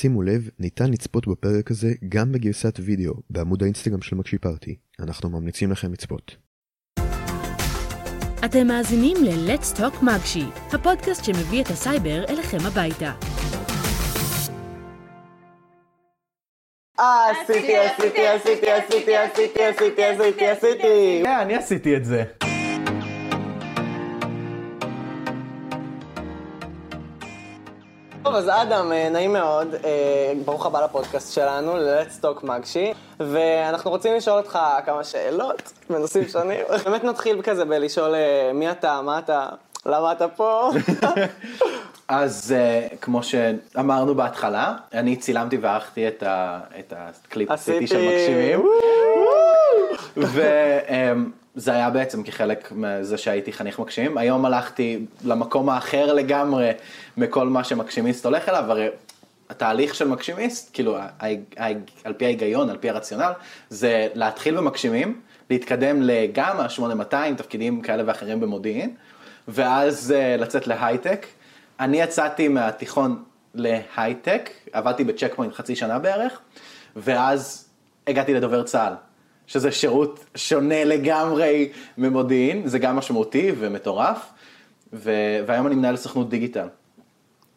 שימו לב, ניתן לצפות בפרק הזה גם בגרסת וידאו בעמוד האינסטגרם של מקשיפרטי. אנחנו ממליצים לכם לצפות. אתם מאזינים ל-Let's Talk מגשי, הפודקאסט שמביא את הסייבר אליכם הביתה. אה, עשיתי, עשיתי, עשיתי, עשיתי, עשיתי, עשיתי, עשיתי, עשיתי. כן, עשיתי, עשיתי עשיתי, עשיתי, עשיתי, עשיתי, עשיתי, עשיתי, זה. טוב, אז אדם, אה, נעים מאוד, אה, ברוך הבא לפודקאסט שלנו, ל-Let's Talk מגשי, ואנחנו רוצים לשאול אותך כמה שאלות בנושאים שונים. באמת נתחיל כזה בלשאול אה, מי אתה, מה אתה, למה אתה פה. אז כמו שאמרנו בהתחלה, אני צילמתי וערכתי את, הקליפ עשיתי של מגשימים. וזה um, היה בעצם כחלק מזה שהייתי חניך מגשימים. היום הלכתי למקום האחר לגמרי מכל מה שמגשימיסט הולך אליו, הרי התהליך של מגשימיסט, כאילו על פי ההיגיון, על פי הרציונל, זה להתחיל במגשימים, להתקדם לגמא, 8200, תפקידים כאלה ואחרים במודיעין, ואז uh, לצאת להייטק. אני יצאתי מהתיכון להייטק, עבדתי בצ'ק חצי שנה בערך, ואז הגעתי לדובר צה"ל, שזה שירות שונה לגמרי ממודיעין, זה גם משמעותי ומטורף, ו... והיום אני מנהל סוכנות דיגיטל,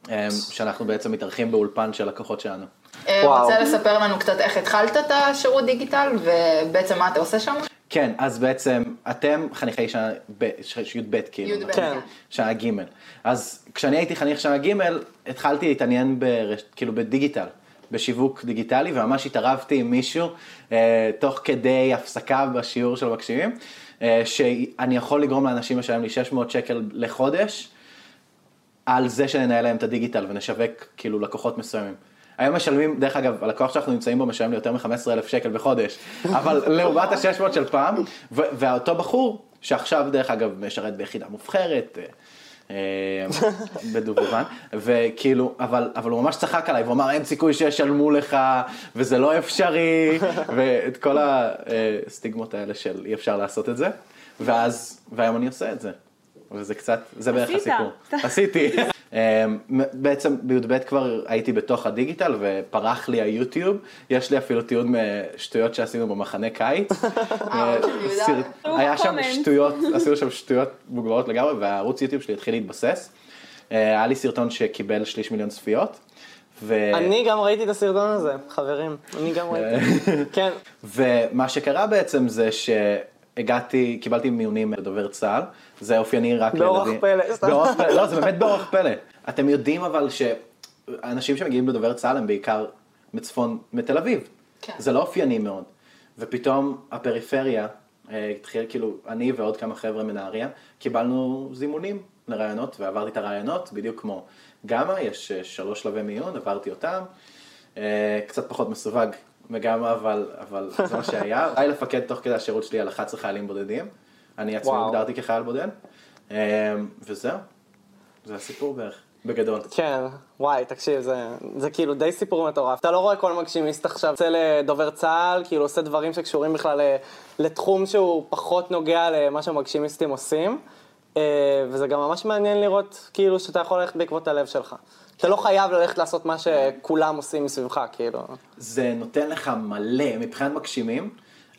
אמ, שאנחנו בעצם מתארחים באולפן של לקוחות שלנו. אה, רוצה לספר לנו קצת איך התחלת את השירות דיגיטל ובעצם מה אתה עושה שם? כן, אז בעצם אתם חניכי שנה י"ב כאילו, י"ב, כן. שנה ג'. אז כשאני הייתי חניך שנה ג', התחלתי להתעניין ברש... כאילו בדיגיטל, בשיווק דיגיטלי, וממש התערבתי עם מישהו אה, תוך כדי הפסקה בשיעור של המקשיבים, אה, שאני יכול לגרום לאנשים לשלם לי 600 שקל לחודש, על זה שננהל להם את הדיגיטל ונשווק כאילו לקוחות מסוימים. היום משלמים, דרך אגב, הלקוח שאנחנו נמצאים בו משלם לי יותר מ-15,000 שקל בחודש, אבל לעומת ה-600 של פעם, ואותו בחור, שעכשיו דרך אגב משרת ביחידה מובחרת, אה, אה, בדובובן, וכאילו, אבל, אבל הוא ממש צחק עליי, והוא אמר אין סיכוי שישלמו לך, וזה לא אפשרי, ואת כל הסטיגמות האלה של אי אפשר לעשות את זה, ואז, והיום אני עושה את זה. וזה קצת, זה בערך הסיפור. עשיתי. אמ, בעצם בי"ב כבר הייתי בתוך הדיגיטל ופרח לי היוטיוב, יש לי אפילו תיעוד משטויות שעשינו במחנה קיץ. אה, היה שם שטויות, עשינו שם שטויות מוגברות לגמרי והערוץ יוטיוב שלי התחיל להתבסס. אה, היה לי סרטון שקיבל שליש מיליון צפיות. ו... אני גם ראיתי את הסרטון הזה, חברים, אני גם ראיתי, כן. ומה שקרה בעצם זה ש... הגעתי, קיבלתי מיונים לדובר צה"ל, זה אופייני רק לילדים. באורח פלא, באורח פלא, לא, זה באמת באורח פלא. אתם יודעים אבל שאנשים שמגיעים לדובר צה"ל הם בעיקר מצפון, מתל אביב. כן. זה לא אופייני מאוד. ופתאום הפריפריה, אה, התחיל כאילו, אני ועוד כמה חבר'ה מנהריה, קיבלנו זימונים לרעיונות, ועברתי את הרעיונות, בדיוק כמו גמא, יש אה, שלוש שלבי מיון, עברתי אותם. אה, קצת פחות מסווג וגם אבל, אבל זה מה שהיה. היה לפקד תוך כדי השירות שלי על 11 חיילים בודדים. אני עצמי הוגדרתי כחייל בודד. אמ, וזהו, זה הסיפור בערך, בגדול. כן, וואי, תקשיב, זה, זה כאילו די סיפור מטורף. אתה לא רואה כל מגשימיסט עכשיו יוצא לדובר צה"ל, כאילו עושה דברים שקשורים בכלל לתחום שהוא פחות נוגע למה שמגשימיסטים עושים. אה, וזה גם ממש מעניין לראות כאילו שאתה יכול ללכת בעקבות הלב שלך. אתה לא חייב ללכת לעשות מה שכולם עושים מסביבך, כאילו. זה נותן לך מלא, מבחינת מגשימים,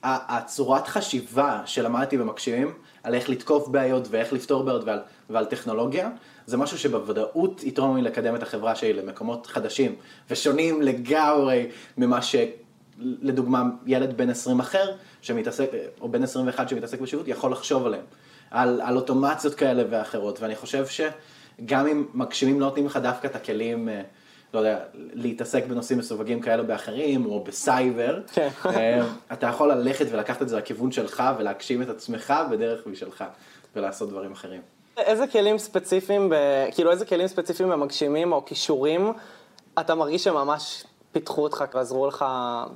הצורת חשיבה שלמדתי במגשימים, על איך לתקוף בעיות ואיך לפתור בעיות ועל, ועל טכנולוגיה, זה משהו שבוודאות יתרום לי לקדם את החברה שלי למקומות חדשים ושונים לגמרי ממה שלדוגמה ילד בן 20 אחר, שמתעסק, או בן 21 שמתעסק בשירות, יכול לחשוב עליהם, על, על אוטומציות כאלה ואחרות, ואני חושב ש... גם אם מגשימים לא נותנים לך דווקא את הכלים, אה, לא יודע, להתעסק בנושאים מסווגים כאלה באחרים, או בסייבר, כן. אה, אתה יכול ללכת ולקחת את זה לכיוון שלך ולהגשים את עצמך בדרך משלך, ולעשות דברים אחרים. איזה כלים ספציפיים, ב... כאילו איזה כלים ספציפיים במגשימים או כישורים, אתה מרגיש שממש פיתחו אותך, ועזרו לך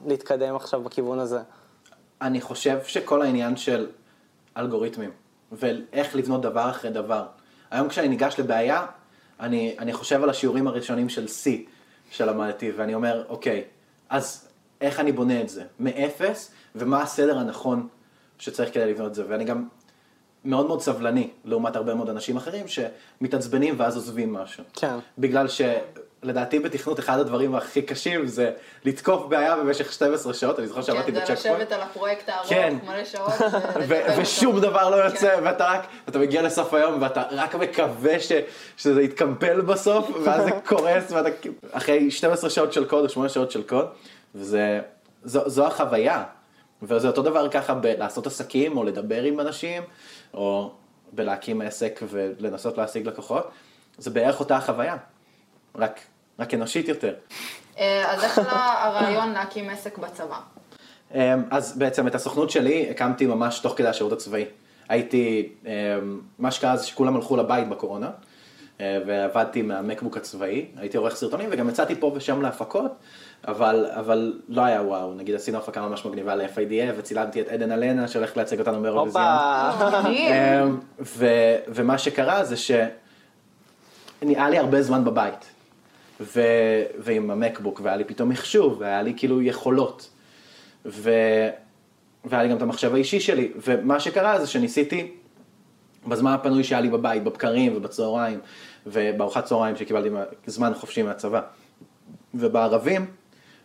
להתקדם עכשיו בכיוון הזה? אני חושב שכל העניין של אלגוריתמים, ואיך לבנות דבר אחרי דבר. היום כשאני ניגש לבעיה, אני, אני חושב על השיעורים הראשונים של C שלמדתי, ואני אומר, אוקיי, אז איך אני בונה את זה? מאפס, ומה הסדר הנכון שצריך כדי לבנות את זה? ואני גם מאוד מאוד סבלני, לעומת הרבה מאוד אנשים אחרים שמתעצבנים ואז עוזבים משהו. כן. בגלל שלדעתי בתכנות אחד הדברים הכי קשים זה לתקוף בעיה במשך 12 שעות, אני זוכר שעבדתי כן, זה. לשבת על הפרויקט הארוך כן. מלא שעות. בו. ושום דבר לא יוצא, כן. ואתה רק, אתה מגיע לסוף היום ואתה רק מקווה ש- שזה יתקמפל בסוף, ואז זה קורס, ואתה אחרי 12 שעות של קוד או 8 שעות של קוד, וזה, זו, זו החוויה. וזה אותו דבר ככה בלעשות עסקים, או לדבר עם אנשים, או בלהקים עסק ולנסות להשיג לקוחות, זה בערך אותה החוויה, רק, רק אנושית יותר. אה, אז איך הרעיון להקים עסק בצבא? אמ, אז בעצם את הסוכנות שלי הקמתי ממש תוך כדי השירות הצבאי. הייתי, אמ, מה שקרה זה שכולם הלכו לבית בקורונה, אה, ועבדתי מהמקבוק הצבאי, הייתי עורך סרטונים וגם יצאתי פה ושם להפקות, אבל, אבל לא היה וואו, נגיד עשינו הפקה ממש מגניבה ל-FIDF וצילמתי את עדן אלנה שהולך לייצג אותנו באירוויזיון. ומה שקרה זה שהיה לי הרבה זמן בבית, ו- ועם המקבוק, והיה לי פתאום מחשוב, והיה לי כאילו יכולות, ו- והיה לי גם את המחשב האישי שלי, ומה שקרה זה שניסיתי, בזמן הפנוי שהיה לי בבית, בבקרים ובצהריים, ובארוחת צהריים שקיבלתי זמן חופשי מהצבא, ובערבים,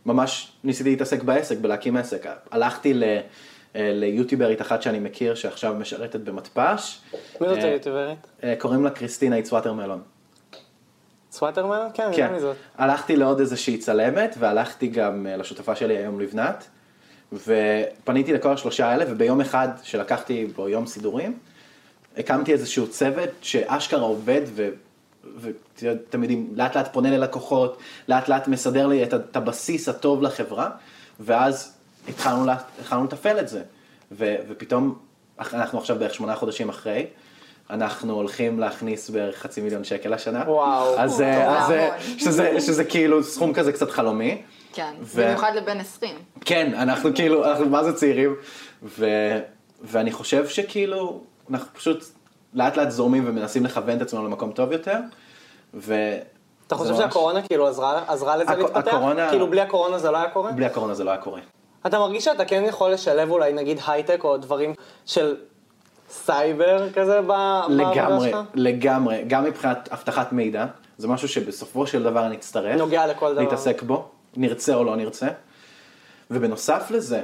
ממש ניסיתי להתעסק בעסק, בלהקים עסק. הלכתי ל... אה, ליוטיוברית אחת שאני מכיר שעכשיו משרתת במתפ"ש. מי זאת אה, היוטיוברית? אה, קוראים לה קריסטינה איצווטר מלון. סוואטרמן? כן, אני כן, יודע מי זאת. הלכתי לעוד איזושהי צלמת והלכתי גם אה, לשותפה שלי היום לבנת ופניתי לכל השלושה האלה וביום אחד שלקחתי בו יום סידורים הקמתי איזשהו צוות שאשכרה עובד ו... ואתם יודעים, לאט לאט פונה ללקוחות, לאט לאט מסדר לי את, את הבסיס הטוב לחברה, ואז התחלנו, לה, התחלנו לתפעל את זה. ו, ופתאום, אנחנו עכשיו בערך שמונה חודשים אחרי, אנחנו הולכים להכניס בערך חצי מיליון שקל השנה. וואו. אז, אה, אז, אה. שזה, שזה כאילו סכום כזה קצת חלומי. כן, ו- במיוחד לבן 20. כן, אנחנו כאילו, אנחנו מה זה צעירים, ו, ואני חושב שכאילו, אנחנו פשוט לאט לאט זורמים ומנסים לכוון את עצמנו למקום טוב יותר, ו... אתה חושב ממש- שהקורונה כאילו עזרה עזרה לזה הק- להתפתח? הקורונה- כאילו בלי הקורונה זה לא היה קורה? בלי הקורונה זה לא היה קורה. אתה מרגיש שאתה כן יכול לשלב אולי נגיד הייטק או דברים של סייבר כזה בעבודה לגמרי, שלך? לגמרי, גם מבחינת אבטחת מידע, זה משהו שבסופו של דבר נצטרך נוגע לכל דבר. להתעסק בו, נרצה או לא נרצה. ובנוסף לזה,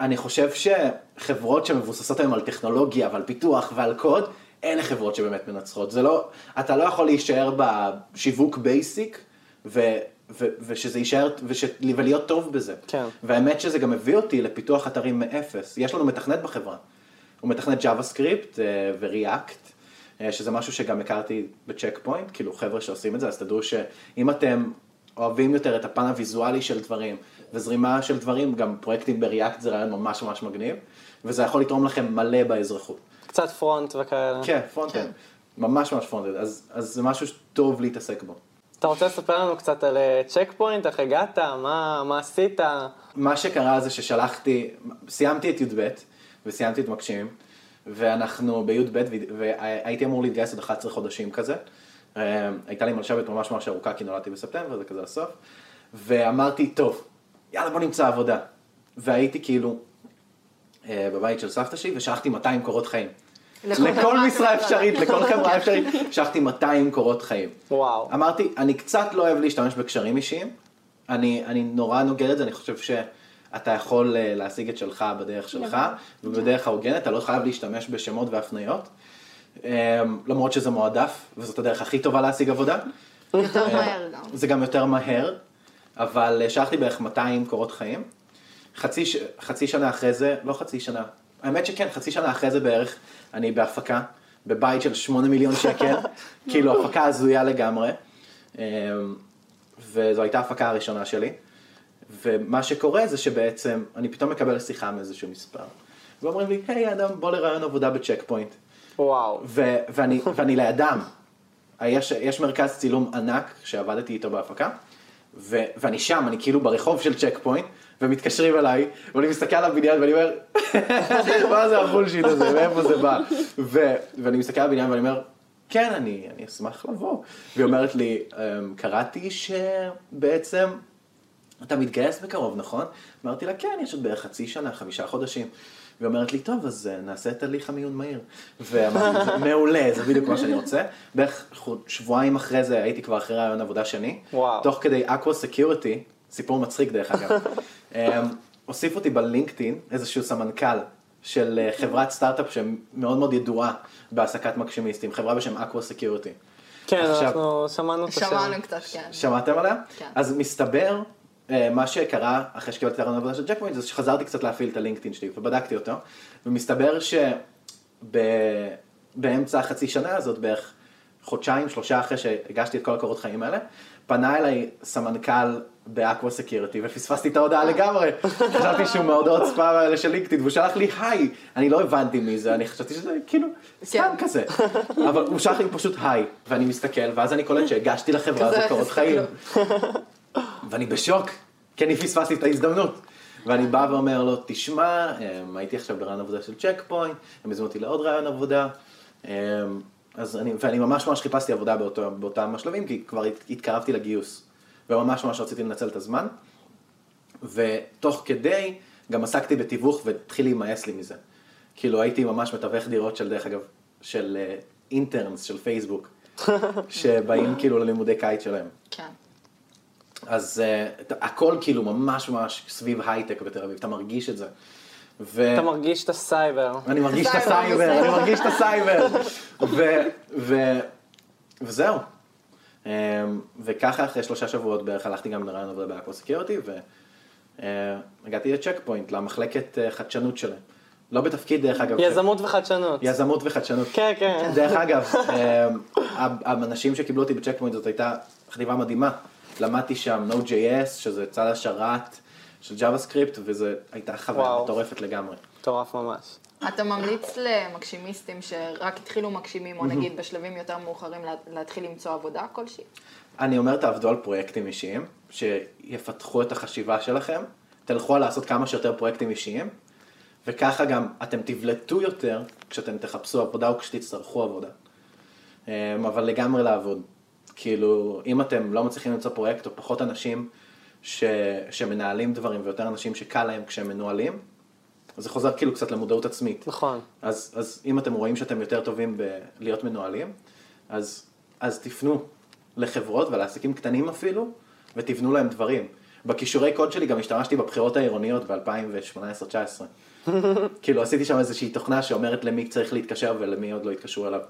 אני חושב שחברות שמבוססות היום על טכנולוגיה ועל פיתוח ועל קוד, אלה חברות שבאמת מנצחות. זה לא, אתה לא יכול להישאר בשיווק basic, ו, ו, ושזה יישאר, וש, ולהיות טוב בזה. כן. והאמת שזה גם הביא אותי לפיתוח אתרים מאפס. יש לנו מתכנת בחברה. הוא מתכנת JavaScript אה, ו-React, אה, שזה משהו שגם הכרתי בצ'ק פוינט, כאילו חבר'ה שעושים את זה, אז תדעו שאם אתם אוהבים יותר את הפן הוויזואלי של דברים וזרימה של דברים, גם פרויקטים ב-React זה רעיון ממש ממש מגניב, וזה יכול לתרום לכם מלא באזרחות. קצת front וכאלה. כן, front-end, ממש ממש front-end, אז, אז זה משהו טוב להתעסק בו. אתה רוצה לספר לנו קצת על צ'ק פוינט, איך הגעת, מה מה עשית? מה שקרה זה ששלחתי, סיימתי את י"ב וסיימתי את מגשימים, ואנחנו בי"ב והייתי אמור להתגייס עוד 11 חודשים כזה. אה, הייתה לי מלשבת ממש ממש ארוכה כי נולדתי בספטמבר, זה כזה הסוף. ואמרתי, טוב, יאללה בוא נמצא עבודה. והייתי כאילו אה, בבית של סבתא שלי ושלחתי 200 קורות חיים. לכל משרה. אפשרית, לכל חברה אפשרית, שלחתי 200 קורות חיים. וואו. אמרתי, אני קצת לא אוהב להשתמש בקשרים אישיים, אני, אני נורא נוגד את זה, אני חושב שאתה יכול אה, להשיג את שלך בדרך שלך, ובדרך ההוגנת, אתה לא חייב להשתמש בשמות והפניות, אה, למרות שזה מועדף, וזאת הדרך הכי טובה להשיג עבודה. יותר מהר גם. זה גם יותר מהר, אבל אה, שלחתי בערך 200 קורות חיים. חצי, חצי שנה אחרי זה, לא חצי שנה, האמת שכן, חצי שנה אחרי זה בערך, אני בהפקה, בבית של 8 מיליון שקל, כאילו הפקה הזויה לגמרי. אה, וזו הייתה ההפקה הראשונה שלי. ומה שקורה זה שבעצם, אני פתאום מקבל שיחה מאיזשהו מספר. ואומרים לי, היי אדם, בוא לרעיון עבודה בצ'ק פוינט. וואו. ו- ואני, ואני לידם. יש, יש מרכז צילום ענק שעבדתי איתו בהפקה, ו- ואני שם, אני כאילו ברחוב של צ'ק פוינט, ומתקשרים אליי, ואני מסתכל על הבניין ואני אומר, מה זה הבולשיט הזה, מאיפה זה בא? ו- ואני מסתכל על הבניין ואני אומר, כן, אני, אני אשמח לבוא. והיא אומרת לי, "אמ, קראתי שבעצם אתה מתגייס בקרוב, נכון? אמרתי לה, כן, יש עוד בערך חצי שנה, חמישה חודשים. והיא אומרת לי, טוב, אז אה, נעשה את הליך המיון מהיר. ואמרתי, "זה מעולה, זה בדיוק מה שאני רוצה. בערך שבועיים אחרי זה הייתי כבר אחרי ריאיון עבודה שני. וואו. תוך כדי אקווה סקיוריטי, סיפור מצחיק דרך אגב, אמ, הוסיף אותי בלינקדאין איזשהו סמנכ"ל של אה, חברת סטארט-אפ שמאוד מאוד ידועה בהעסקת מגשימיסטים, חברה בשם אקווה סקיוריטי. כן, עכשיו- אנחנו שמענו את השם. שמענו קצת, כן. שמעתם עליה? כן. אז מסתבר, מה שקרה אחרי שקיבלתי את הריאיון העבודה של צ'ק פוינט, זה שחזרתי קצת להפעיל את הלינקדאין שלי ובדקתי אותו, ומסתבר שבאמצע החצי שנה הזאת, בערך חודשיים, שלושה אחרי שהגשתי את כל הקורות חיים האלה, פנה אליי סמנכ"ל באקווה סקיוריטי ופספסתי את ההודעה לגמרי. חשבתי שהוא מההודעות ספאם האלה של לינקדאין והוא שלח לי היי, אני לא הבנתי מי זה, אני חשבתי שזה כאילו סתם כן. כזה. אבל הוא שלח לי פשוט היי, ואני מסתכל, ואז אני קולט שהגשתי לחברה הזאת קורות חיים. ואני בשוק, כי אני פספסתי את ההזדמנות. ואני בא ואומר לו, תשמע, אמ, הייתי עכשיו ברעיון עבודה של צ'ק פוינט, הם הזמינו אותי לעוד רעיון עבודה, אמ, אז אני, ואני ממש ממש חיפשתי עבודה באותו, באותם השלבים, כי כבר הת- התקרבתי לגיוס, וממש ממש רציתי לנצל את הזמן, ותוך כדי גם עסקתי בתיווך והתחיל להימאס לי מזה. כאילו הייתי ממש מתווך דירות של, דרך אגב, של אינטרנס, של פייסבוק, שבאים כאילו ללימודי קיץ שלהם. כן. אז אה, הכל כאילו ממש ממש סביב הייטק בתל אביב, אתה מרגיש את זה. ו... אתה מרגיש את הסייבר. אני מרגיש את הסייבר. אני מרגיש את הסייבר. ו... ו... וזהו. אמ, וככה אחרי שלושה שבועות בערך הלכתי גם לריאיון עבודה באקווה סקיוריטי, והגעתי לצ'ק פוינט, למחלקת אה, חדשנות שלהם. לא בתפקיד דרך אגב. יזמות וחדשנות. יזמות וחדשנות. כן, כן. דרך אגב, האנשים שקיבלו אותי בצ'ק פוינט זאת הייתה חטיבה מדהימה. למדתי שם Node.js, שזה צד השרת של JavaScript, וזו הייתה חוויה וואו. מטורפת לגמרי. מטורף ממש. אתה ממליץ למגשימיסטים שרק התחילו מגשימים, או נגיד בשלבים יותר מאוחרים, לה- להתחיל למצוא עבודה כלשהי? אני אומר, תעבדו על פרויקטים אישיים, שיפתחו את החשיבה שלכם, תלכו על לעשות כמה שיותר פרויקטים אישיים, וככה גם אתם תבלטו יותר כשאתם תחפשו עבודה או כשתצטרכו עבודה. אמ, אבל לגמרי לעבוד. כאילו, אם אתם לא מצליחים למצוא פרויקט, או פחות אנשים ש... שמנהלים דברים, ויותר אנשים שקל להם כשהם מנוהלים, אז זה חוזר כאילו קצת למודעות עצמית. נכון. אז, אז אם אתם רואים שאתם יותר טובים בלהיות מנוהלים, אז, אז תפנו לחברות ולעסקים קטנים אפילו, ותבנו להם דברים. בכישורי קוד שלי גם השתמשתי בבחירות העירוניות ב-2018-2019. כאילו עשיתי שם איזושהי תוכנה שאומרת למי צריך להתקשר ולמי עוד לא התקשרו אליו.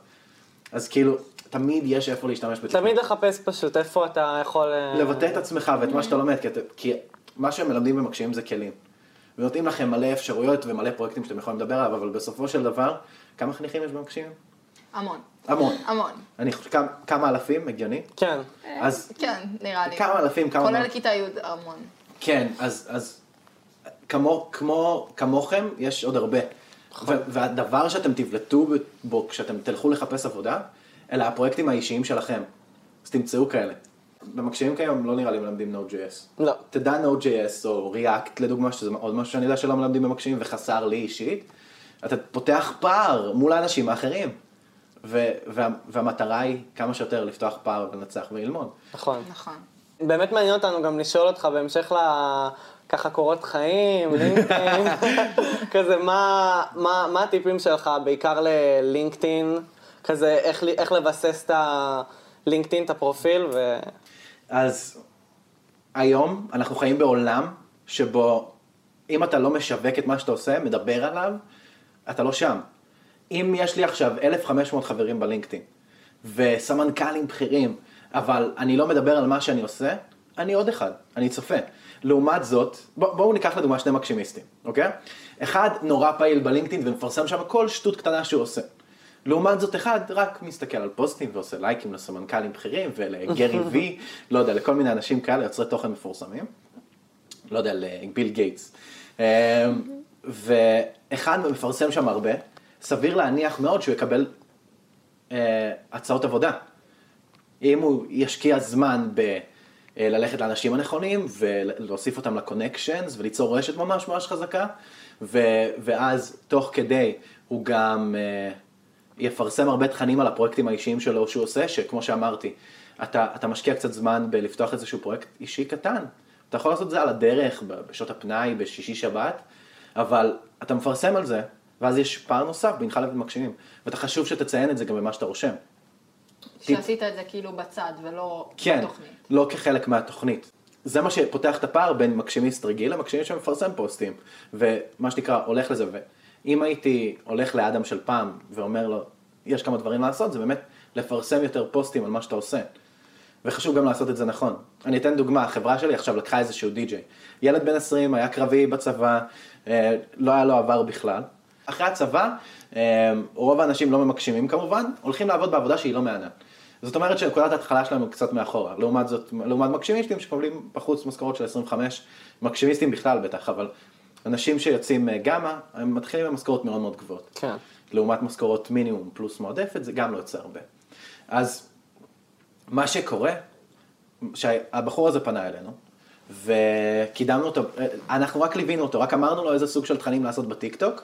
אז כאילו, תמיד יש איפה להשתמש בתוכנה. תמיד לחפש פשוט איפה אתה יכול... אה, לבטא את עצמך ואת מה שאתה לומד, כי, מה שהם מלמדים במקשיבים זה כלים. ונותנים לכם מלא אפשרויות ומלא פרויקטים שאתם יכולים לדבר עליו, אבל בסופו של דבר, כמה חניכים יש במקשיבים? המון. המון. המון. אני חושב, כמה, כמה אלפים, הגיוני? כן. אז כן, נראה לי. כמה אלפים, כמה... כולל. כיתה י' המון. כן, אז, אז כמו, כמו, כמוכם, יש עוד הרבה. ו- והדבר שאתם תבלטו בו כשאתם תלכו לחפש עבודה, אלה הפרויקטים האישיים שלכם. אז תמצאו כאלה. במקשיבים כיום לא נראה לי מלמדים Node.js. לא. תדע Node.js או React לדוגמה, שזה עוד משהו שאני יודע שלא מלמדים במקשיבים וחסר לי אישית, אתה פותח פער מול האנשים האחרים. ו- וה- והמטרה היא כמה שיותר לפתוח פער ולנצח וללמוד. נכון. נכון. באמת מעניין אותנו גם לשאול אותך בהמשך ל... ככה קורות חיים, לינקדאין, כזה מה, מה, מה הטיפים שלך, בעיקר ללינקדאין, כזה איך, איך לבסס את הלינקדאין, את הפרופיל, ו... אז היום אנחנו חיים בעולם שבו אם אתה לא משווק את מה שאתה עושה, מדבר עליו, אתה לא שם. אם יש לי עכשיו 1,500 חברים בלינקדאין וסמנכ"לים בכירים, אבל אני לא מדבר על מה שאני עושה, אני עוד אחד, אני צופה. לעומת זאת, בוא, בואו ניקח לדוגמה שני מגשימיסטים, אוקיי? אחד נורא פעיל בלינקדאין ומפרסם שם כל שטות קטנה שהוא עושה. לעומת זאת אחד רק מסתכל על פוסטים ועושה לייקים לסמנכ"לים בכירים ולגרי וי, לא יודע, לכל מיני אנשים כאלה, יוצרי תוכן מפורסמים. לא יודע, לביל גייטס. אמ, ואחד מפרסם שם הרבה, סביר להניח מאוד שהוא יקבל אה, הצעות עבודה. אם הוא ישקיע זמן ב... אה, ללכת לאנשים הנכונים ולהוסיף אותם לקונקשנס וליצור רשת ממש ממש חזקה ו... ואז תוך כדי הוא גם אה, יפרסם הרבה תכנים על הפרויקטים האישיים שלו שהוא עושה, שכמו שאמרתי, אתה, אתה משקיע קצת זמן בלפתוח איזשהו פרויקט אישי קטן. אתה יכול לעשות את זה על הדרך, בשעות הפנאי, בשישי שבת, אבל אתה מפרסם על זה, ואז יש פער נוסף בינך לבין מקשיבים, ואתה חשוב שתציין את זה גם במה שאתה רושם. שעשית את זה כאילו בצד ולא כן, בתוכנית. לא כחלק מהתוכנית. זה מה שפותח את הפער בין מקשימיסט רגיל למקשימיסט שמפרסם פוסטים, ומה שנקרא, הולך לזה. ואם הייתי הולך לאדם של פעם ואומר לו, יש כמה דברים לעשות, זה באמת לפרסם יותר פוסטים על מה שאתה עושה. וחשוב גם לעשות את זה נכון. אני אתן דוגמה, החברה שלי עכשיו לקחה איזשהו די-ג'יי. ילד בן 20, היה קרבי בצבא, אה, לא היה לו עבר בכלל. אחרי הצבא, רוב האנשים לא ממקשימים כמובן, הולכים לעבוד בעבודה שהיא לא מהנה. זאת אומרת שנקודת ההתחלה שלנו קצת מאחורה, לעומת זאת, לעומת מקשימיסטים שקובלים בחוץ משכורות של 25, מקשימיסטים בכלל בטח, אבל אנשים שיוצאים אה, גמא, הם מתחילים עם משכורות מאוד מאוד גבוהות. כן. לעומת משכורות מינימום פלוס מועדפת, זה גם לא יוצא הרבה. אז מה שקורה, שהבחור הזה פנה אלינו, וקידמנו אותו, אנחנו רק ליווינו אותו, רק אמרנו לו איזה סוג של תכנים לעשות בטיקטוק,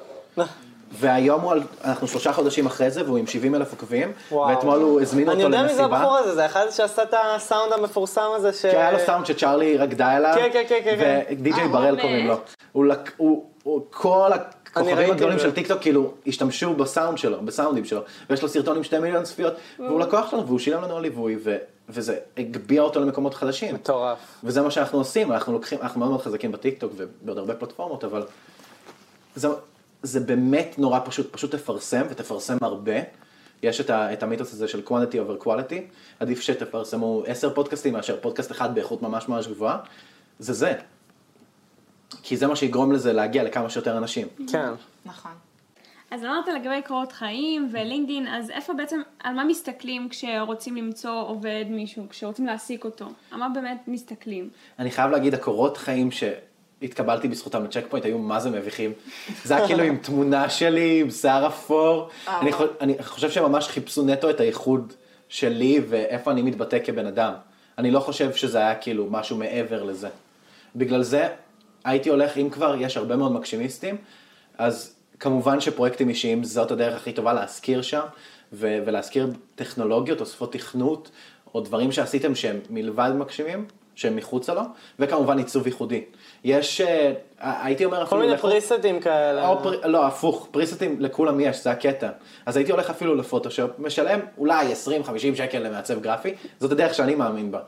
והיום הוא, על- אנחנו שלושה חודשים אחרי זה, והוא עם 70 אלף עוקבים. ואתמול הוא הזמין אני אותו יודע מי זה למסיבה. הבחור הזה, זה אחד שעשה את הסאונד המפורסם הזה ש... שהיה לו סאונד שצ'ארלי רקדה אליו, כן, כן, כן, כן, כן. ו-DJ אה, בראל? קוראים לו. הוא לק- הוא- הוא- כל הכוכבים ראיתי הגדולים. של טיקטוק כאילו השתמשו בסאונד שלו, בסאונדים שלו, ויש לו סרטון עם שתי מיליון צפיות, והוא לקוח שלנו והוא שילם לנו על ליווי, ו- וזה הגביה אותו למקומות חדשים. מטורף. וזה מה שאנחנו עושים, אנחנו לוקחים, אנחנו מאוד מאוד חזקים בטיקטוק ובעוד הרבה פלטפורמות, אבל זה, זה באמת נורא פשוט, פשוט תפרסם ותפרסם הרבה. יש את, ה, את המיתוס הזה של quantity over quality, עדיף שתפרסמו עשר פודקאסטים מאשר פודקאסט אחד באיכות ממש ממש גבוהה, זה זה. כי זה מה שיגרום לזה להגיע לכמה שיותר אנשים. כן. נכון. אז אמרת לגבי קורות חיים ולינקדאין, אז איפה בעצם, על מה מסתכלים כשרוצים למצוא עובד מישהו, כשרוצים להעסיק אותו? על מה באמת מסתכלים? אני חייב להגיד, הקורות חיים שהתקבלתי בזכותם לצ'ק פוינט היו מה זה מביכים. זה היה כאילו עם תמונה שלי, עם שיער אפור. אני, אני חושב שהם ממש חיפשו נטו את הייחוד שלי ואיפה אני מתבטא כבן אדם. אני לא חושב שזה היה כאילו משהו מעבר לזה. בגלל זה הייתי הולך, אם כבר יש הרבה מאוד מגשימיסטים, אז כמובן שפרויקטים אישיים זאת הדרך הכי טובה להשכיר שם, ו- ולהשכיר טכנולוגיות או שפות תכנות, או דברים שעשיתם שהם מלבד מגשימים, שהם מחוצה לו, וכמובן עיצוב ייחודי. יש, אה, הייתי אומר כל אפילו... מיני לכו- פריסטים כאלה. או פר... לא, הפוך, פריסטים לכולם יש, זה הקטע. אז הייתי הולך אפילו לפוטושופ, משלם אולי 20-50 שקל למעצב גרפי, זאת הדרך שאני מאמין בה.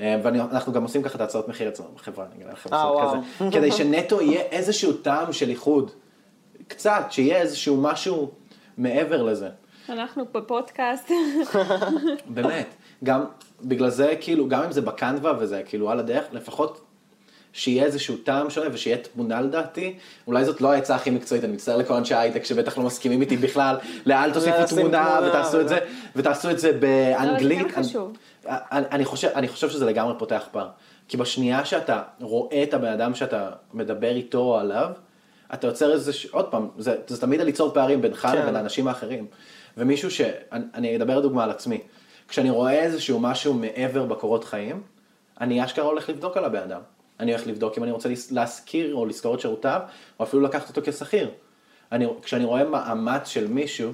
אה, ואנחנו גם עושים ככה את ההצעות מחיר אצלנו בחברה, אני אגיד לכם אה, סוד. כזה. כדי שנטו יהיה איזשהו טעם של איחוד. קצת, שיהיה איזשהו משהו מעבר לזה. אנחנו בפודקאסט. באמת. גם, בגלל זה, כאילו, גם אם זה בקנווה וזה כאילו על הדרך, לפחות שיהיה איזשהו טעם שונה ושיהיה תמונה לדעתי, אולי זאת לא העצה הכי מקצועית, אני מצטער לכל אנשי ההייטק שבטח לא מסכימים איתי בכלל, לאל תוסיפו לשים תמונה ותעשו את זה, ותעשו את זה באנגלית. לא, זה כן חשוב. אני, חושב, אני חושב שזה לגמרי פותח פער. כי בשנייה שאתה רואה את הבן אדם שאתה מדבר איתו או עליו, אתה יוצר איזה, ש- עוד פעם, זה, זה תמיד על ליצור פערים בינך כן. לבין האנשים האחרים. ומישהו ש... אני, אני אדבר דוגמה על עצמי. כשאני רואה איזשהו משהו מעבר בקורות חיים, אני אשכרה הולך לבדוק על הבן אדם. אני הולך לבדוק אם אני רוצה להשכיר או לשכור את שירותיו, או אפילו לקחת אותו כשכיר. אני, כשאני רואה מאמץ של מישהו,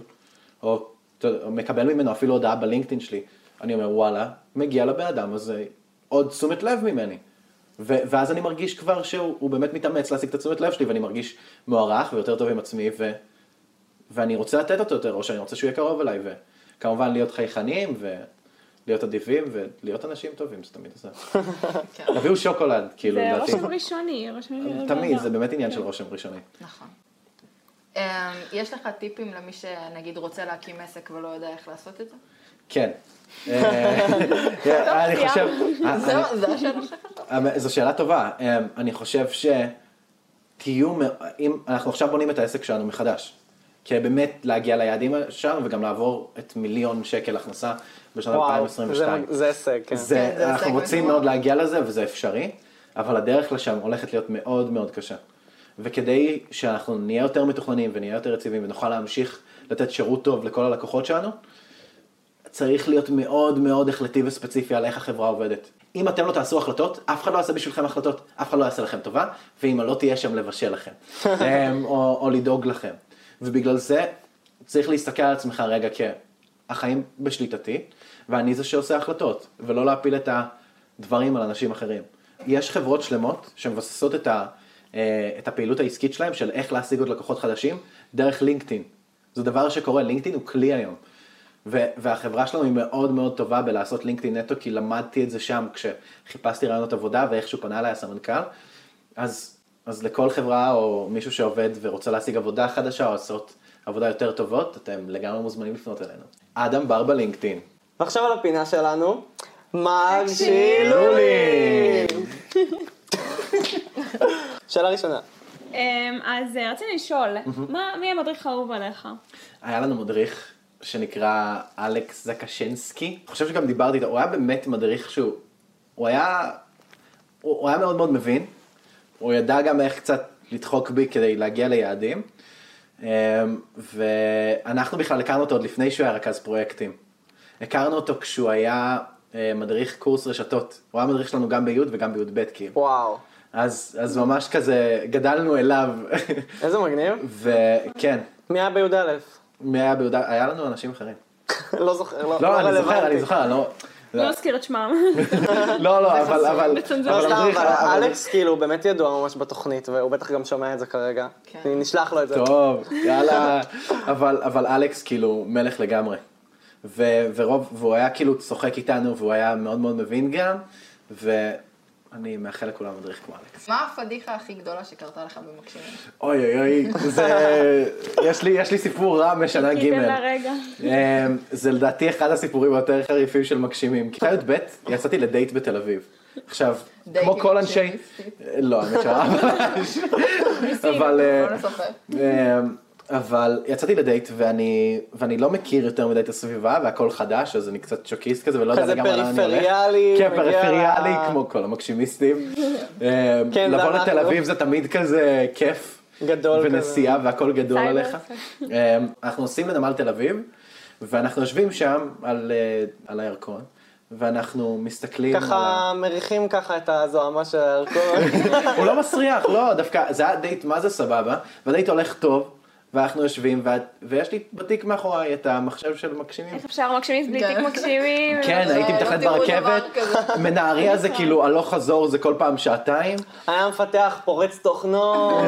או, או מקבל ממנו אפילו הודעה בלינקדאין שלי, אני אומר וואלה, מגיע לבן אדם הזה עוד תשומת לב ממני. ו- ואז אני מרגיש כבר שהוא הוא באמת מתאמץ להשיג את התשומת לב שלי, ואני מרגיש מוערך ויותר טוב עם עצמי, ו- ואני רוצה לתת אותו יותר, או שאני רוצה שהוא יהיה קרוב אליי, וכמובן להיות חייכנים, ולהיות אדיבים, ולהיות אנשים טובים, זה תמיד עושה. כן. תביאו שוקולד, כאילו, זה לדעתי. רושם ראשוני, רושם ראשוני. תמיד, זה באמת עניין של רושם ראשוני. נכון. אמ, יש לך טיפים למי שנגיד רוצה להקים עסק ולא יודע איך לעשות את זה? כן. אה, אני חושב, זהו, זה השאלה שלך? זו שאלה טובה. אמ, אני חושב שתהיו, מ- אם אנחנו עכשיו בונים את העסק שלנו מחדש, כדי באמת להגיע ליעדים שלנו וגם לעבור את מיליון שקל הכנסה בשנת וואו, 2022. זה- זה הישג, כן. זה, כן, זה אנחנו הישג רוצים. מאוד להגיע לזה וזה אפשרי, אבל הדרך לשם הולכת להיות מאוד מאוד קשה. וכדי שאנחנו נהיה יותר מתוכננים ונהיה יותר יציבים ונוכל להמשיך לתת שירות טוב לכל הלקוחות שלנו, צריך להיות מאוד מאוד החלטי וספציפי על איך החברה עובדת. אם אתם לא תעשו החלטות, אף אחד לא יעשה בשבילכם החלטות, אף אחד לא יעשה לכם טובה, ואמא לא תהיה שם לבשל לכם, אמ, או, או לדאוג לכם. ובגלל זה צריך להסתכל על עצמך רגע כהחיים בשליטתי, ואני זה שעושה החלטות, ולא להפיל את הדברים על אנשים אחרים. יש חברות שלמות שמבססות את, ה, אה, את הפעילות העסקית שלהם של איך להשיג עוד לקוחות חדשים דרך לינקדאין. זה דבר שקורה, לינקדאין הוא כלי היום. ו- והחברה שלנו היא מאוד מאוד טובה בלעשות לינקדאין נטו, כי למדתי את זה שם כשחיפשתי רעיונות עבודה ואיכשהו פנה אליי הסמנכ"ל. אז, אז לכל חברה או מישהו שעובד ורוצה להשיג עבודה חדשה או לעשות עבודה יותר טובות, אתם לגמרי מוזמנים לפנות אלינו. אדם בר בלינקדאין. ועכשיו על הפינה שלנו, מגשילולים! שאלה ראשונה. אמ, אז אה, רציתי לשאול, מה- מי המדריך האהוב עליך? היה לנו מדריך שנקרא אלכס זקשנסקי, אני חושב שגם דיברתי איתו, הוא היה באמת מדריך שהוא, הוא היה, הוא, הוא היה מאוד מאוד מבין, הוא ידע גם איך קצת לדחוק בי כדי להגיע ליעדים, אמ, ואנחנו בכלל הכרנו אותו עוד לפני שהוא היה רכז פרויקטים. הכרנו אותו כשהוא היה אה, מדריך קורס רשתות, הוא היה מדריך שלנו גם בי' וגם בי"ב כאילו. וואו. אז, אז ממש כזה, גדלנו אליו, איזה מגניב. וכן, מי היה בי"א? מי היה ביהודה, היה לנו אנשים אחרים. לא זוכר, לא לא, אני רלוונטי. זוכר, אני זוכר, אני לא... לא אזכיר את שמם. לא, לא, אבל. לא אבל אבל אלכס כאילו באמת ידוע ממש בתוכנית, והוא בטח גם שומע את זה כרגע. כן. נשלח לו את זה. טוב, יאללה, אבל, אבל אלכס כאילו מלך לגמרי. ו, ורוב, והוא היה כאילו צוחק איתנו, והוא היה מאוד מאוד מבין גם, ואני מאחל לכולם מדריך כמו אלכס. מה הפדיחה הכי גדולה שקרתה לך במקשיבים? אוי אוי אוי, זה, יש לי, יש לי סיפור רע משנה ג'. אמ, זה לדעתי אחד הסיפורים היותר חריפים של מגשימים. כיתה י"ב יצאתי לדייט בתל אביב. עכשיו, כמו כל אנשי... לא, האמת שלא, אבל... אבל... יצאתי לדייט ואני, ואני לא מכיר יותר מדי את הסביבה והכל חדש אז אני קצת שוקיסט כזה ולא יודע כזה לגמרי לאן אני הולך. פריפריאלי, כן, פריפריאלי כמו כל המגשימיסטים. אמ, כן, לבוא אנחנו. לתל אביב זה תמיד כזה כיף. גדול כזה. ונסיעה והכל גדול עליך. אמ, אנחנו נוסעים לנמל תל אביב ואנחנו יושבים שם על, אה, על הירקון ואנחנו מסתכלים על. ככה מריחים ככה את הזוהמה של הירקון. הוא לא מסריח, לא, דווקא זה היה דייט מה זה סבבה, והדייט הולך טוב, ואנחנו יושבים, ואת- ויש לי בתיק מאחוריי את המחשב של מגשימים. איך אפשר מגשימים בלי כן. תיק מגשימים? כן, הייתי לא מתכנת תראו דבר ברכבת. מנהריה זה כאילו הלוך חזור זה כל פעם שעתיים, היה מפתח פורץ תוכנות.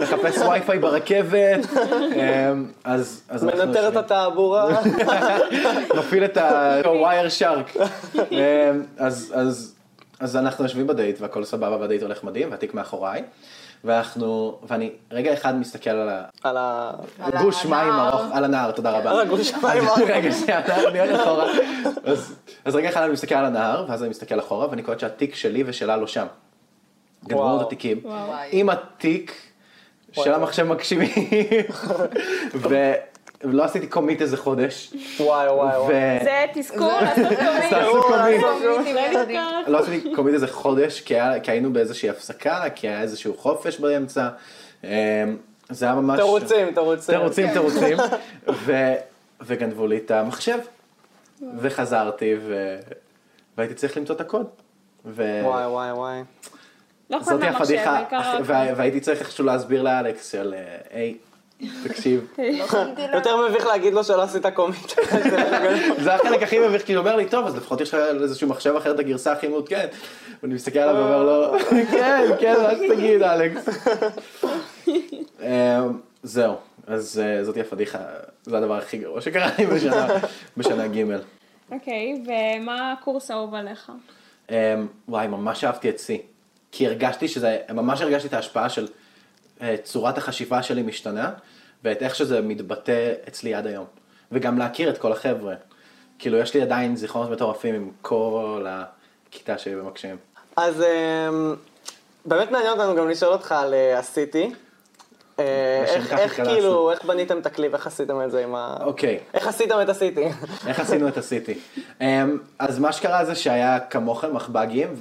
מחפש וי-פיי ברכבת, אמ, אז מנטר את. התעבורה. מפעיל את ה-wire shark. אמ, אז, אז, אז אנחנו יושבים בדייט והכל סבבה והדייט הולך מדהים והתיק מאחוריי. ואנחנו, ואני רגע אחד מסתכל על ה- על ה... גוש מים. ארוך, על הנהר, תודה רבה. על הגוש מים ארוך. רגע, שנייה, אני הולך אחורה. אז- רגע אחד אני מסתכל על הנהר, ואז אני מסתכל אחורה, ואני קולט שהתיק שלי ושלה לא שם. גנבו. את התיקים. עם התיק של המחשב מגשימים. ולא עשיתי commit איזה חודש. וואי וואי וואי. זה תסכול לעשות. תעשו commit. לא עשיתי commit איזה חודש, כי היינו באיזושהי הפסקה, כי היה איזשהו חופש באמצע. אמ, זה היה ממש... תירוצים, תירוצים. תירוצים, תירוצים. ו- וגנבו לי את המחשב. וחזרתי, ו- והייתי צריך למצוא את הקוד. ו- וואי וואי וואי. לא מהמחשב, הפדיחה, והייתי צריך איכשהו להסביר לאלכס של, אה, היי, תקשיב. יותר מביך להגיד לו שלא עשית קומית. זה החלק הכי מביך, כי הוא אומר לי, טוב, אז לפחות יש לך איזשהו מחשב אחר את הגרסה הכי מעודכנת. ואני מסתכל עליו ואומר לו, כן, כן, מה שתגיד, אלכס. אה, זהו, אז אה, זאתי הפדיחה, זה הדבר הכי גרוע שקרה לי בשנה- בשנה ג'. אוקיי, ומה הקורס האהוב עליך? אה, וואי, ממש אהבתי את C. כי הרגשתי שזה, ממש הרגשתי את ההשפעה של אה, צורת החשיבה שלי משתנה, ואת איך שזה מתבטא אצלי עד היום. וגם להכיר את כל החבר'ה. כאילו, יש לי עדיין זיכרונות מטורפים עם כל הכיתה שלי במקשיבים. אז אמ, באמת מעניין אותנו גם לשאול אותך על אה, הסיטי. אה, לשם איך- איך. כאילו, איך בניתם את הקליפ, איך עשיתם את זה עם ה... אוקיי. איך עשיתם את הסיטי? איך עשינו את הסיטי? אמ, אז מה שקרה זה שהיה כמוכם מחב"גים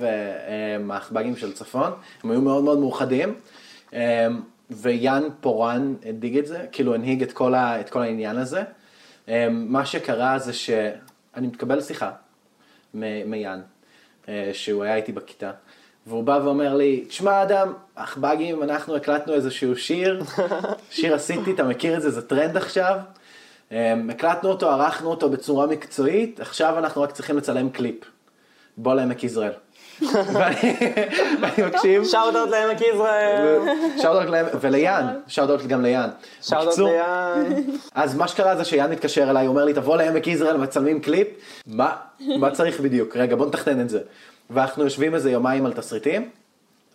ומחב"גים של צפון, הם היו מאוד מאוד מאוחדים, אמ, ויאן פורן הדאיג את זה, כאילו הנהיג את כל, ה, את כל העניין הזה. אמ, מה שקרה זה שאני מתקבל שיחה מ- מיאן, אה, שהוא היה איתי בכיתה, והוא בא ואומר לי, תשמע אדם, מחב"גים, אנחנו הקלטנו איזשהו שיר, שיר עשיתי, אתה מכיר את זה, זה טרנד עכשיו. אמ, הקלטנו אותו, ערכנו אותו בצורה מקצועית, עכשיו אנחנו רק צריכים לצלם קליפ. בוא לעמק יזרעאל. ואני מקשיב. shout out לעמק יזרעאל. shout להם, וליאן, shout out גם ליאן. shout out בקיצור, ליאן. אז מה שקרה זה שיאן מתקשר אליי, אומר לי, תבוא לעמק יזרעאל, מצלמים קליפ. מה, מה צריך בדיוק? רגע, בוא נתכנן את זה. ואנחנו יושבים איזה יומיים על תסריטים,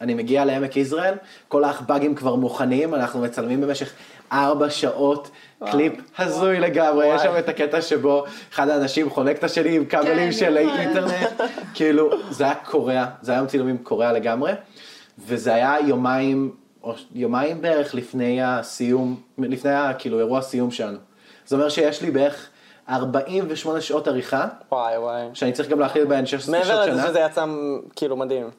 אני מגיע לעמק יזרעאל, כל האחבגים כבר מוכנים, אנחנו מצלמים במשך ארבע שעות קליפ הזוי לגמרי, יש שם את הקטע שבו אחד האנשים חונק את השני עם כבלים כן, של נכון. אינטרנט, כאילו, זה היה קורע, זה היה צילומים קורע לגמרי, וזה היה יומיים, או יומיים בערך לפני הסיום, לפני כאילו אירוע הסיום שלנו. זה אומר שיש לי בערך 48 שעות עריכה, וואי וואי. שאני צריך גם להכיל בהן 16 שעות מעבר שנה. לזה שזה יצא כאילו מדהים.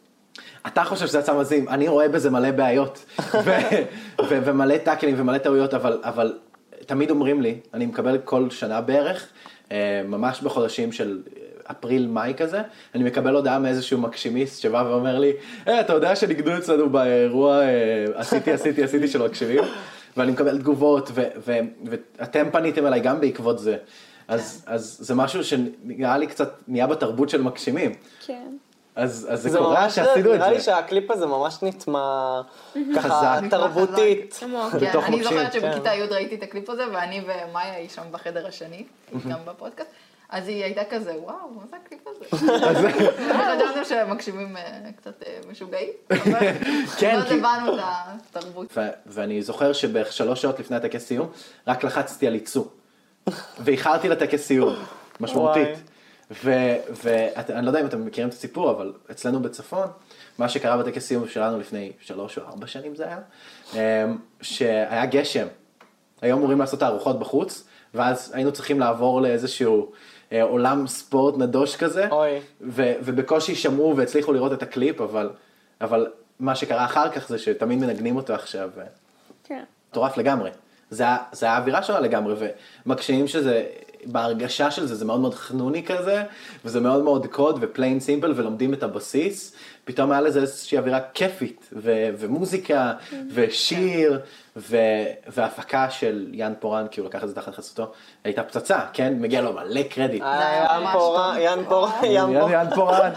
אתה חושב שזה יצא מדהים, אני רואה בזה מלא בעיות, ומלא טאקלים ומלא טעויות, אבל, אבל תמיד אומרים לי, אני מקבל כל שנה בערך, אה, ממש בחודשים של אפריל-מאי כזה, אני מקבל הודעה מאיזשהו מגשימיסט שבא ואומר לי, אה, אתה יודע שניגנו אצלנו באירוע, אה, עשיתי, עשיתי, עשיתי של מגשימים, ואני מקבל תגובות, ואתם פניתם אליי גם בעקבות זה. אז, אז זה משהו שנראה לי קצת נהיה בתרבות של מגשימים. כן. אז, אז זה, זה קורה שעשינו את זה. נראה לי שהקליפ הזה ממש נטמע ככה. תרבותית. כן, בתוך אני מוקשים, זוכרת כן. שבכיתה י' ראיתי את הקליפ הזה, ואני ומאיה היא שם בחדר השני, גם בפודקאסט, אז היא הייתה כזה, וואו, מה זה הקליפ הזה? חשבנו שמקשיבים אה, קצת אה, משוגעים, אבל כן, הבנו את התרבות. ואני זוכר שבערך שלוש שעות לפני הטקס סיום, רק לחצתי על ייצוא. ואיחרתי לטקס סיום, משמעותית. ואני לא יודע אם אתם מכירים את הסיפור, אבל אצלנו בצפון, מה שקרה בטקס סיום שלנו לפני שלוש או ארבע שנים זה היה, אמ, שהיה גשם. היו אמורים לעשות תערוכות בחוץ, ואז היינו צריכים לעבור לאיזשהו אה, אולם ספורט נדוש כזה, אוי. ו- ובקושי שמעו והצליחו לראות את הקליפ, אבל, אבל מה שקרה אחר כך זה שתמיד מנגנים אותו עכשיו. כן. מטורף לגמרי. זה, זה האווירה שלה לגמרי, ומקשיבים שזה, בהרגשה של זה, זה מאוד מאוד חנוני כזה, וזה מאוד מאוד קוד ו plain simple, ולומדים את הבסיס, פתאום היה לזה איזושהי אווירה כיפית, ו- ומוזיקה, ושיר, ו- והפקה של יאן פורן, כי הוא לקח את זה תחת חסותו, הייתה פצצה, כן? מגיע לו מלא קרדיט. אה, היה יאן פורן, טוב. יאן פורן, יאן יאן פורן. יאן פורן,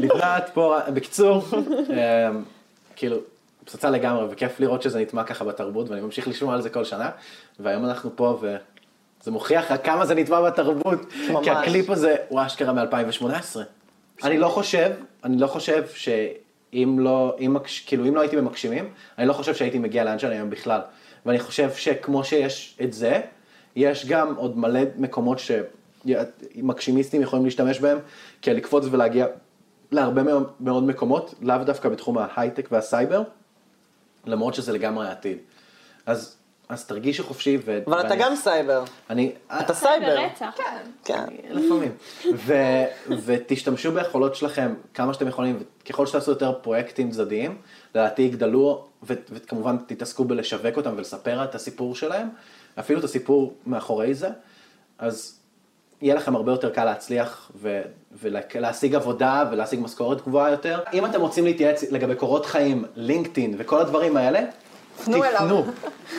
לבנת פורן, בקיצור, אמ, כאילו, פצצה לגמרי, וכיף לראות שזה נטמע ככה בתרבות, ואני ממשיך לשמוע על זה כל שנה, והיום אנחנו פה, וזה מוכיח כמה זה נטמע בתרבות, ממש. כי הקליפ הזה הוא אשכרה מ-2018. אני לא חושב, אני לא חושב שאם לא, אם, כאילו, אם לא הייתי במגשימים, אני לא חושב שהייתי מגיע לאן שאני היום בכלל. ואני חושב שכמו שיש את זה, יש גם עוד מלא מקומות שמגשימיסטים יכולים להשתמש בהם, כדי לקפוץ ולהגיע להרבה מאוד מקומות, לאו דווקא בתחום ההייטק והסייבר, למרות שזה לגמרי העתיד. אז, אז תרגישו חופשי. ו- אבל אתה ואני- גם סייבר. אני, אתה סייבר. ברצח. כן. לפעמים. ו- ותשתמשו ביכולות שלכם כמה שאתם יכולים, ככל שתעשו יותר פרויקטים צדדיים, לדעתי יגדלו, ו- וכמובן תתעסקו בלשווק אותם ולספר את הסיפור שלהם, אפילו את הסיפור מאחורי זה, אז יהיה לכם הרבה יותר קל להצליח ו- ולהשיג עבודה ולהשיג משכורת גבוהה יותר. אם אתם רוצים להתייעץ לגבי קורות חיים, לינקדאין וכל הדברים האלה, תפנו אליו. תפנו,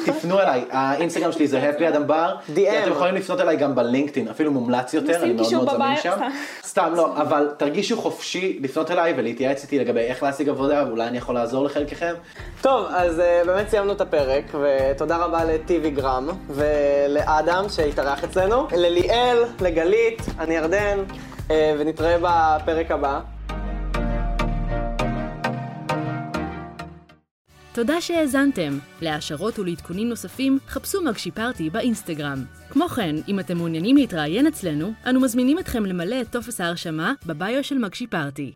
תפנו אליי, האינסטגרם שלי זה happy אדם בר, DM. אתם יכולים לפנות אליי גם בלינקדאין, אפילו מומלץ יותר, אני מאוד מאוד זמין שם. סתם. סתם לא, אבל תרגישו חופשי לפנות אליי ולהתייעץ איתי לגבי איך להשיג עבודה, ואולי אני יכול לעזור לחלקכם. טוב, אז אה, באמת סיימנו את הפרק, ותודה רבה לטיבי גרם, ולאדם שהתארח אצלנו, לליאל, לגלית, אני ירדן, אה, ונתראה בפרק הבא. תודה שהאזנתם. להעשרות ולעדכונים נוספים, חפשו מגשי פארטי באינסטגרם. כמו כן, אם אתם מעוניינים להתראיין אצלנו, אנו מזמינים אתכם למלא את טופס ההרשמה בביו של מגשי פארטי.